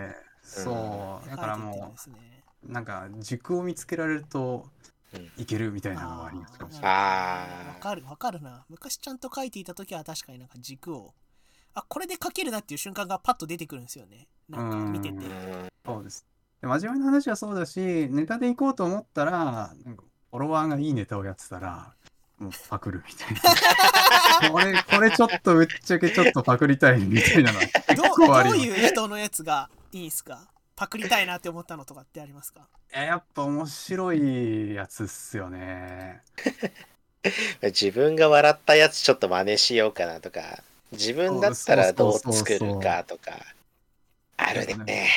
そうだからもう。うなんか軸を見つけられるとうんいけるみたいなのがありますかもしれない。わあかるわかるな。昔ちゃんと書いていた時は確かになんか軸を、あ、これで書けるなっていう瞬間がパッと出てくるんですよね。なんか見てて。そうです。で真面目な話はそうだし、ネタで行こうと思ったら、なんかフォロワーがいいネタをやってたら、もうパクるみたいな。これ、これちょっとぶっちゃけちょっとパクりたいみたいなのどう構あります。どういう人のやつがいいんすか？パクりたいなって思ったのとかってありますか？えやっぱ面白いやつっすよね。自分が笑ったやつちょっと真似しようかなとか、自分だったらどう作るかとか、あるね。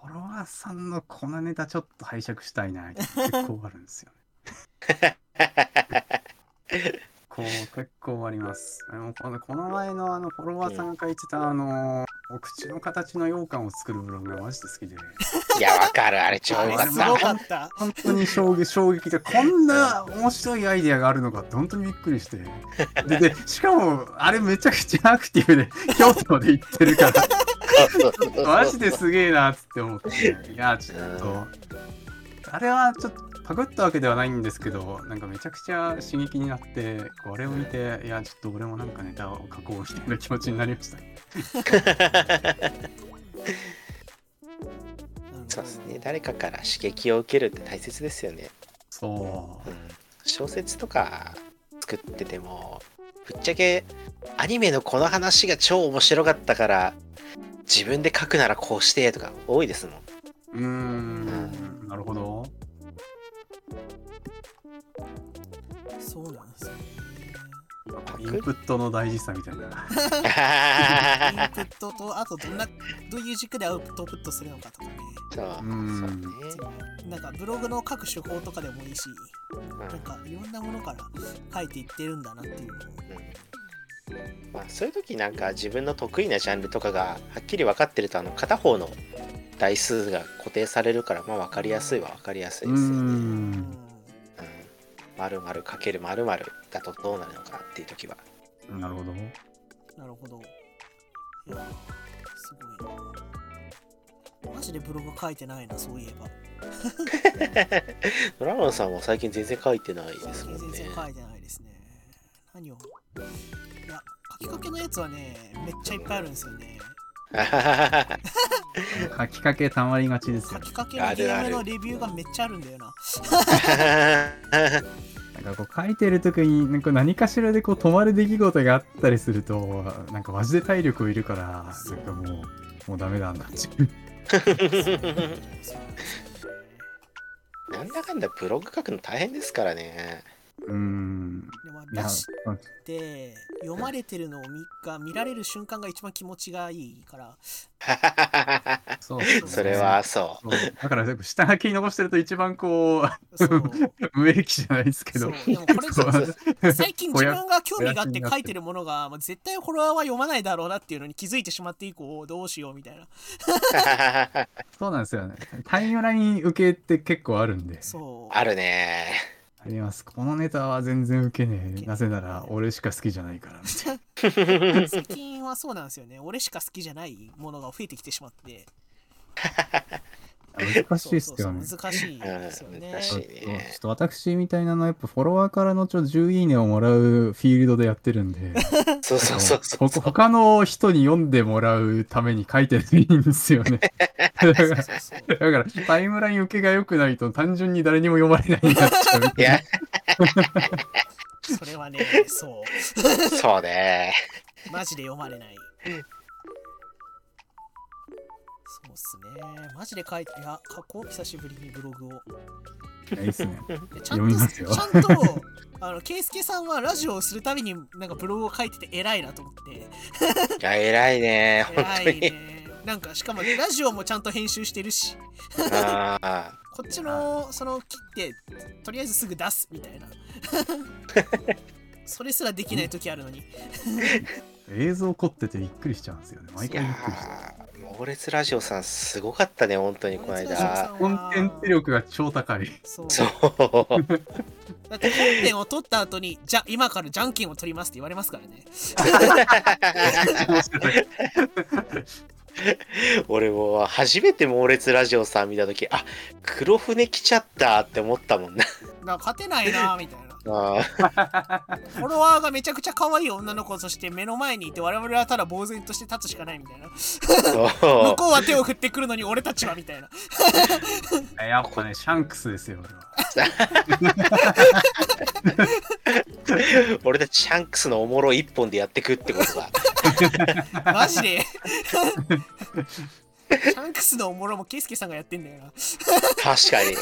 フォロワーさんのこのネタちょっと拝借したいな、結構あるんですよね。こう結構あります。あのこのこの前のあのフォロワーさんが書いてたあのお口の形の羊羹を作るブログがマジで好きで、いや、わかる。あれ超あよかった。かった。本当に衝撃衝撃でこんな面白いアイディアがあるのかって本当にびっくりして、ででしかもあれめちゃくちゃアクティブで京都まで行ってるから。マジですげえなっつって思って、いや、ちょっと、あれはちょっとパクったわけではないんですけど、なんかめちゃくちゃ刺激になって、これを見て、いや、ちょっと俺もなんかネタを書こうみたいな気持ちになりました。そうですね。誰かから刺激を受けるって大切ですよね。そうん小説とか作ってても、ぶっちゃけアニメのこの話が超面白かったから、自分で書くならこうしてとか多いですもん。う。うーん、なるほど。そうなんですよね。インプットの大事さみたいな。インプットと、あとどんな、どういう軸でアウトプットするのかとかね。そううそんうね。なんかブログの各手法とかでもいいし、うんなんかいろんなものから書いていってるんだなっていうのを。まあ、そういう時なんか自分の得意なジャンルとかがはっきり分かってるとあの片方の台数が固定されるからまあ分かりやすいは分かりやすいうですよね。ん。うん丸々かける丸々だとどうなるのかっていう時は。なるほど。なるほど。いやー、すごいな。マジでブログ書いてないな、そういえば。ドラゴンさんも最近全然書いてないですもんね。全然書いてないですね。何を？いや、書きかけのやつはね、めっちゃいっぱいあるんですよね。書きかけたまりがちですよね。書きかけのゲームのレビューがめっちゃあるんだよな。なんかこう書いてる時になんか何かしらでこう止まる出来事があったりするとなんかマジで体力をいるからなんかもうもうダメなんだ なんだかんだブログ書くの大変ですからね。うーん。でも出して読まれてるのを見が見られる瞬間が一番気持ちがいいから。そう。それはそそう。だから下書きに残してると一番こう無益じゃないですけど。でもこれそう最近自分が興味があって書いてるものが、まあ、絶対フォロワーは読まないだろうなっていうのに気づいてしまって以降どうしようみたいな。う。そうなんですよね。タイムライン受けって結構あるんで。そう。あるね。あります。このネタは全然受けねえ。なぜなら俺しか好きじゃないから。みたいな最近はそうなんですよね。俺しか好きじゃないものが増えてきてしまって難しいっすよねそうそうそう難しいですよねうん難しいちょっとちょねっと私みたいなのはやっぱフォロワーからのちょ10いいねをもらうフィールドでやってるんで そうそうそうそうほ他の人に読んでもらうために書いてないんですよね。だからタイムライン受けが良くないと単純に誰にも読まれないになっちゃうみいや。それはね、そう。そうね。マジで読まれない。そうっすね。マジで書いて、いや、書こう、久しぶりにブログを。いやいいっすね。でちゃ読んと、ちゃんと、あの、ケイスケさんはラジオをするたびに、なんかブログを書いてて偉いなと思って。いや、偉いね。本偉。いね。なんか、しかも、ラジオもちゃんと編集してるし、ああ。こっちの、その、切って、とりあえずすぐ出す、みたいな。それすらできない時あるのに。映像凝っててびっくりしちゃうんですよね。毎回びっくりしちゃー、猛烈ラジオさん、すごかったね、本当に、この間。う。コンテンツ力が超高い。そうそう。だって本編を取った後に、じゃ今からじゃんけんを取りますって言われますからね。俺も初めて猛烈ラジオさん見た時あ黒船来ちゃったって思ったもんなだから勝てないな みたいな。あ フォロワーがめちゃくちゃ可愛い女の子として目の前にいて我々はただ呆然として立つしかないみたいな。ー向そこうは手を振ってくるのに俺たちはみたいな。やっぱね、シャンクスですよ、俺 たちシャンクスのおもろい一本でやってくってことだマジで？シャンクスのおもろもケイスケさんがやってんだよな。確かに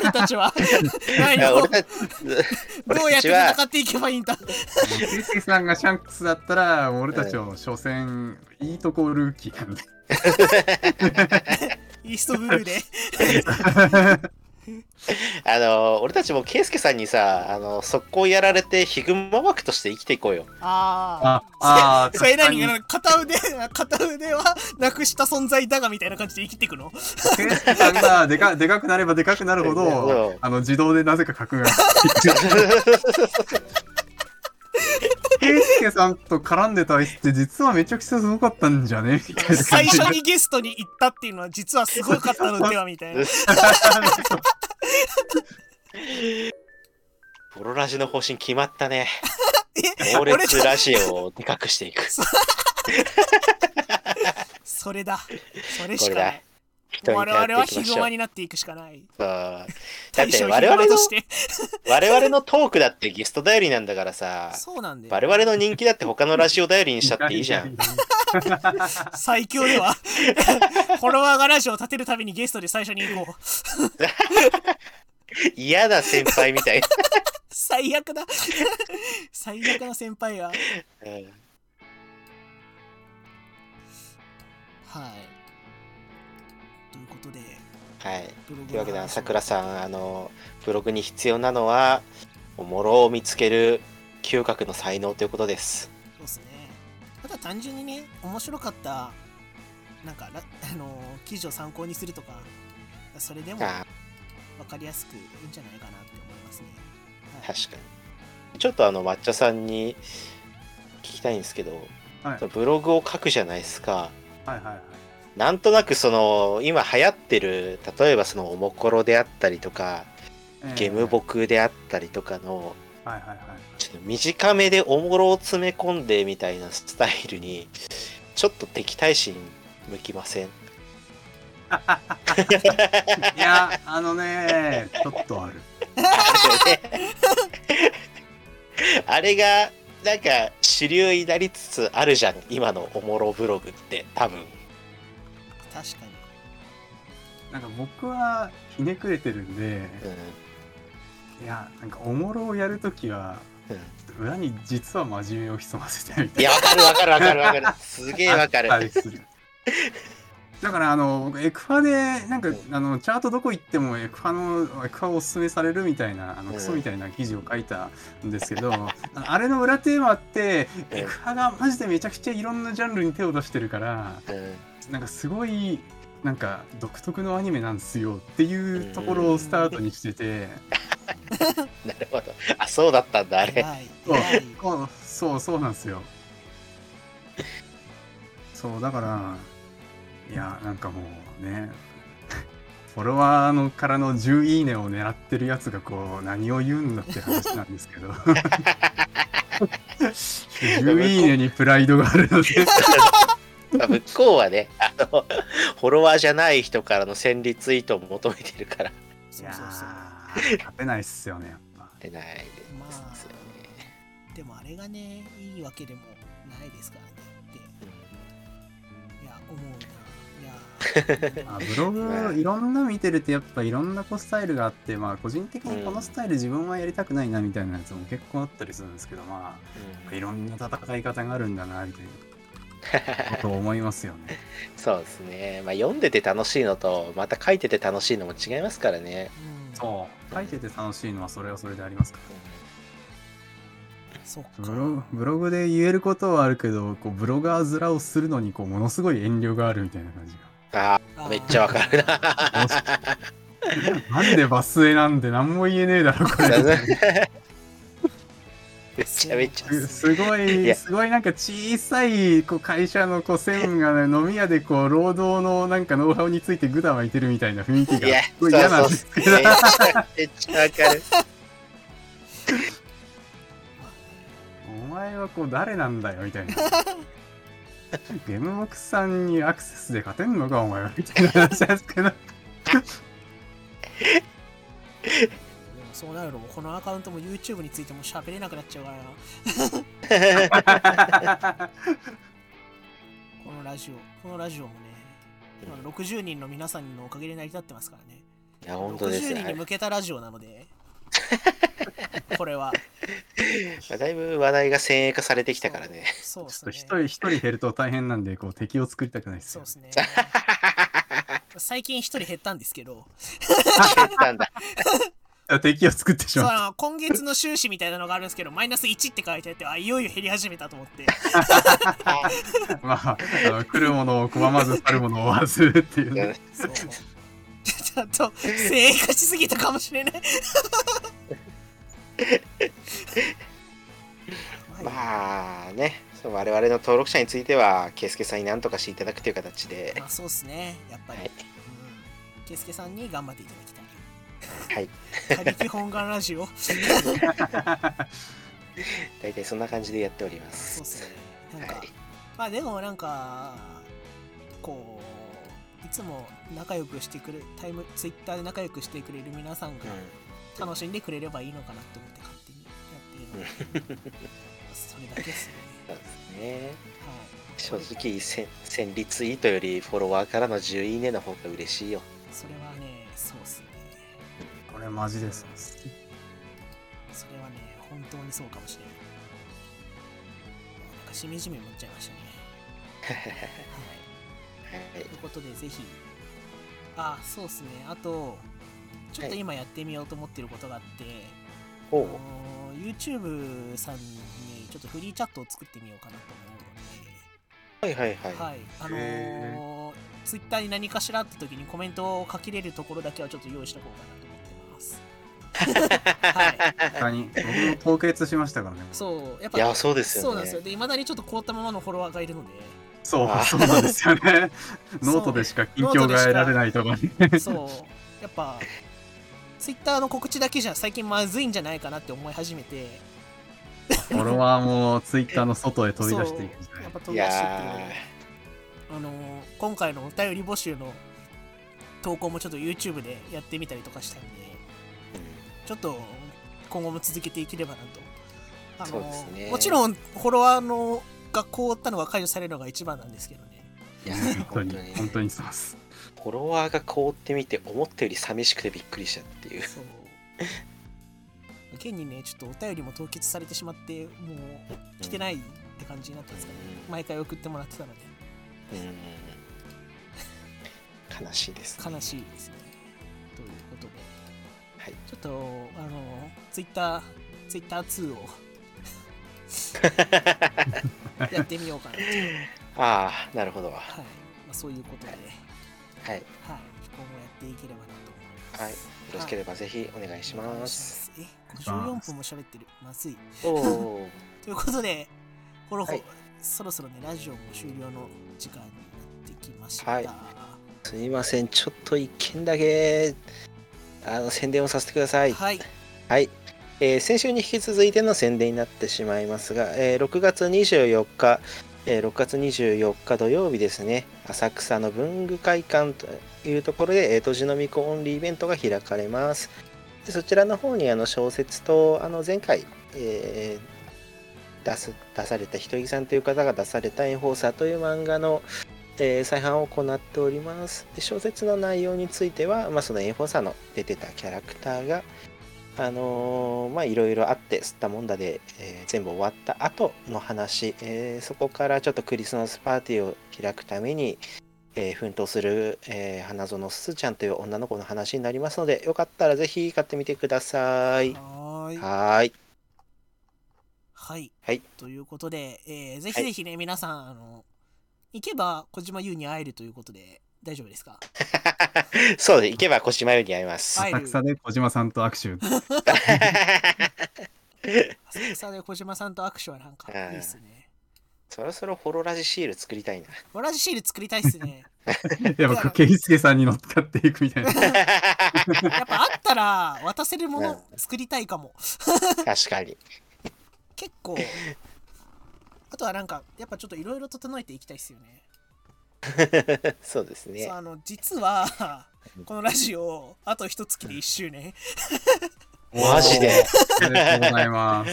俺たちは。何を俺たち どうやって戦っていけばいいんだ。ケイスケさんがシャンクスだったら、俺たちも所詮、いいとこルーキーなんで。イーストブルーで。あの俺たちもケイスケさんにさあの速攻やられてヒグマ枠として生きていこうよああ。あ、あー それ何片腕、片腕はなくした存在だがみたいな感じで生きていくの？ケイスケさんがでかでかくなればでかくなるほうんど、あの自動でなぜか格が。ケイスケさんと絡んでたあいつって実はめちゃくちゃすごかったんじゃね？みたいな最初にゲストに行ったっていうのは実はすごかったのではみたいな。プロラジの方針決まったね え猛俺烈ラジオをでかくしていくそれだ。それしかない。我々はヒグマになっていくしかない。だっ大て我々のとして。我々のトークだってゲスト頼りなんだからさそうなんだよ。我々の人気だって他のラジオ頼りにしたっていいじゃん。最強では。フォロワーがラジオを立てるたびにゲストで最初に行こう。嫌な先輩みたいな。最悪だ。最悪な先輩が。はい。うんということで、はい。というわけで、の話朝倉さん、あの、ブログに必要なのは、おもろを見つける嗅覚の才能ということです。そうですね。ただ単純にね、面白かった、なんか、ら あのー記事を参考にするとか、それでもあ分かりやすくいいんじゃないかなって思いますね。はい、確かに。ちょっとあの、抹茶さんに聞きたいんですけど、はいブログを書くじゃないですか。はいはいはい。なんとなくその、今流行ってる、例えばそのおもころであったりとか、ゲムボクであったりとかの、はいはいはい。ちょっと短めでおもろを詰め込んでみたいなスタイルに、ちょっと敵対心向きません？いや、あのね、ちょっとある。あれがなんか主流になりつつあるじゃん今のおもろブログって多分確かに。なんか僕はひねくれてるんで、いや、なんかおもろをやるときは、うん、うん裏に実は真面目を潜ませてみたいいやわかるわかるわかるわかる。すげえな。わかる。だからあの僕エクファでなんかあのチャートどこ行ってもエクファのエクファをおすすめされるみたいなあのうん。クソみたいな記事を書いたんですけど、あ あれの裏テーマってうん。エクファがマジでめちゃくちゃいろんなジャンルに手を出してるからうんなんかすごいなんか独特のアニメなんですよっていうところをスタートにしてて、なるほど。あそうだったんだあれ。そうそうそうなんですよ。そうだからいやなんかもうねフォロワーのからの10いいねを狙ってるやつがこう何を言うんだって話なんですけど。10いいねにプライドがあるので向こうはねあのフォロワーじゃない人からの1000リツイートを求めてるから。いやそうそう。そう。ー。勝てないっすよねやっぱ。ってないですよね。まあ。でもあれがねいいわけでもないですからねって。いや思うな。いや あブログいろんな見てるとやっぱいろんなこうスタイルがあってまあ個人的にこのスタイル自分はやりたくないなみたいなやつも結構あったりするんですけどまあいろんな戦い方があるんだなみたいな。ことを思いますよね。そうですね。まあ読んでて楽しいのと、また書いてて楽しいのも違いますからね。うんそう書いてて楽しいのはそれはそれでありますから。そっかブログブログで言えることはあるけどこうブロガー面をするのにこうものすごい遠慮があるみたいな感じああ、めっちゃわかるな。が。なんでバスへなんて何も言えねえだろこれ。めちゃめちゃ。すすごいすごいなんか小さいこう会社のこう専務が、ね、飲み屋でこう労働のなんかノウハウについてグダ巻いてるみたいな雰囲気がすごい嫌なんですけどめっちゃめっちゃわかる。お前はこう誰なんだよみたいなゲームボックスさんにアクセスで勝てんのかお前はみたいな話ですけどそうなるともうこのアカウントも YouTube についても喋れなくなっちゃうからな。このラジオこのラジオもね今60人の皆さんのおかげで成り立ってますからね。いや、本当です。60ね。人に向けたラジオなので これは。まあだいぶ話題が先鋭化されてきたからね。そうですね。ちょっと一人一人減ると大変なんでこう敵を作りたくないですよそうですね。最近一人減ったんですけど。減ったんだ。敵を作ってしまう。あの今月の収支みたいなのがあるんですけどマイナス1って書いてあってあいよいよ減り始めたと思って。まあ来るものを拒まず去るものを追わずっていうね。そう。ちょっと正義化しすぎたかもしれない。まあね、そう我々の登録者については、ケイスケさんに何とかしていただくという形で。ま、あそうですねやっぱり、はい。うん。ケイスケさんに頑張っていただきたいはい。他力本願ラジオ 大体そんな感じでやっておりまそうっす。すねなんか、はい。まあでもなんかこういつも仲良くしてくれタイムツイッターで仲良くしてくれる皆さんが楽しんでくれればいいのかなって思って勝手にやっているのでそれだけですね そうですね。はい正直、1000 1000リツイートよりフォロワーからの10いいねの方が嬉しいよ。それはれマジです。それはね本当にそうかもしれないなんかしみじみ思っちゃいましたね。はい。はい。ということでぜひ。あそうっすね。あとちょっと今やってみようと思ってることがあって、おう。あのー YouTube さんにちょっとフリーチャットを作ってみようかなとはいはいはい。思うので、はい、あの Twitter に何かしらって時にコメントを書きれるところだけはちょっと用意しとこうかなと。はい、他に。僕も凍結しましたからね。そう、やっぱいや、そうですよね。そうなんですよ。で、いまだにちょっと凍ったままのフォロワーがいるので、そうあそうなんですよね。ノートでしか近況が得られないとかね。そう、やっぱ、Twitter の告知だけじゃ最近まずいんじゃないかなって思い始めて、フォロワーもツイッターの外へ飛び出していくやっぱ飛び出していっあのー今回のお便り募集の投稿もちょっと YouTube でやってみたりとかしたんで、ちょっと今後も続けていければなと。あのそうですねもちろん、フォロワーのが凍ったのが解除されるのが一番なんですけどね。いや、本当に。に本当にそうですフォロワーが凍ってみて、思ったより寂しくてびっくりしたっていう。そう。現にね、ちょっとお便りも凍結されてしまって、もう来てないって感じになったんですかね。毎回送ってもらってたので、うん。悲しいです。悲しいですね。はい。ちょっと、あの、Twitter、Twitter2 を やってみようかな。ああ、なるほど。はまあ、そういうことで、はい。い。今後やっていければなと思います。はい。よろしければぜひお願いします。ます。え、54分も喋ってる？まずい。おお。ということで、ほろほろ、はいそろそろね、ラジオも終了の時間になってきました。はいすみません。ちょっと一件だけ、あの、宣伝をさせてください。はい。はい。えー先週に引き続いての宣伝になってしまいますが、えー6月24日、えー6月24日土曜日ですね、浅草の文具会館というところで、えー、とじのみこオンリーイベントが開かれます。でそちらの方にあの小説とあの前回、えー出す出されたひとりさんという方が出された「エンフォーサー」という漫画の、えー再販を行っておりますで小説の内容については、まあ、そのエンフォーサーの出てたキャラクターがあのーまあいろいろあって吸ったもんだで、えー全部終わった後の話、えーそこからちょっとクリスマスパーティーを開くために、えー奮闘する、えー花園すずちゃんという女の子の話になりますのでよかったらぜひ買ってみてください。はーい。はーい。はい。はいということで、えーぜひぜひね、皆さん、あの、行けば小島優に会えるということで、大丈夫ですか？そうで、行けば小島より会います。はい浅草で小島さんと握手。浅草で小島さんと握手はなんかうんいいっすね。そろそろホロラジシール作りたいな。同じシール作りたいっすね。やっぱ、ケイスケさんに乗っかっていくみたいな。やっぱあったら渡せるもの作りたいかも。確かに。結構。あとはなんか、やっぱちょっといろいろ整えていきたいっすよね。そうですね。あの実はこのラジオあと一月で1周年マジで？ありがとうございま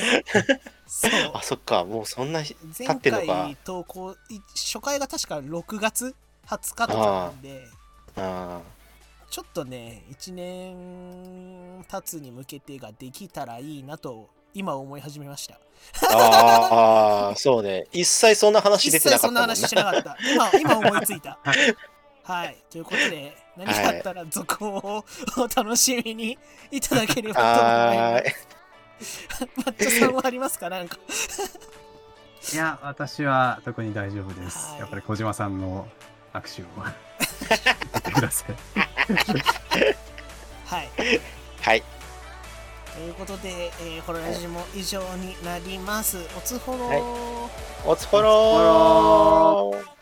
す。そうあ、そっか。もうそんな日経前ってんのか回。投稿い初回が確か6月20日とかなんであちょっとね1年経つに向けてができたらいいなと今思い始めましたーあー、そうね。一切そんな話一出てなかったもんな。切そんな話しなかった今今思いついたはいということで何かあったら続報をお楽しみにいただければと思いはーい。ますマッチョさんはありますか？なんかいや、私は特に大丈夫です。はいやっぱり小島さんの握手を やってください。はいはい。ということで、えー、ホロラジも以上になります。おつほろー。はい。おつほろー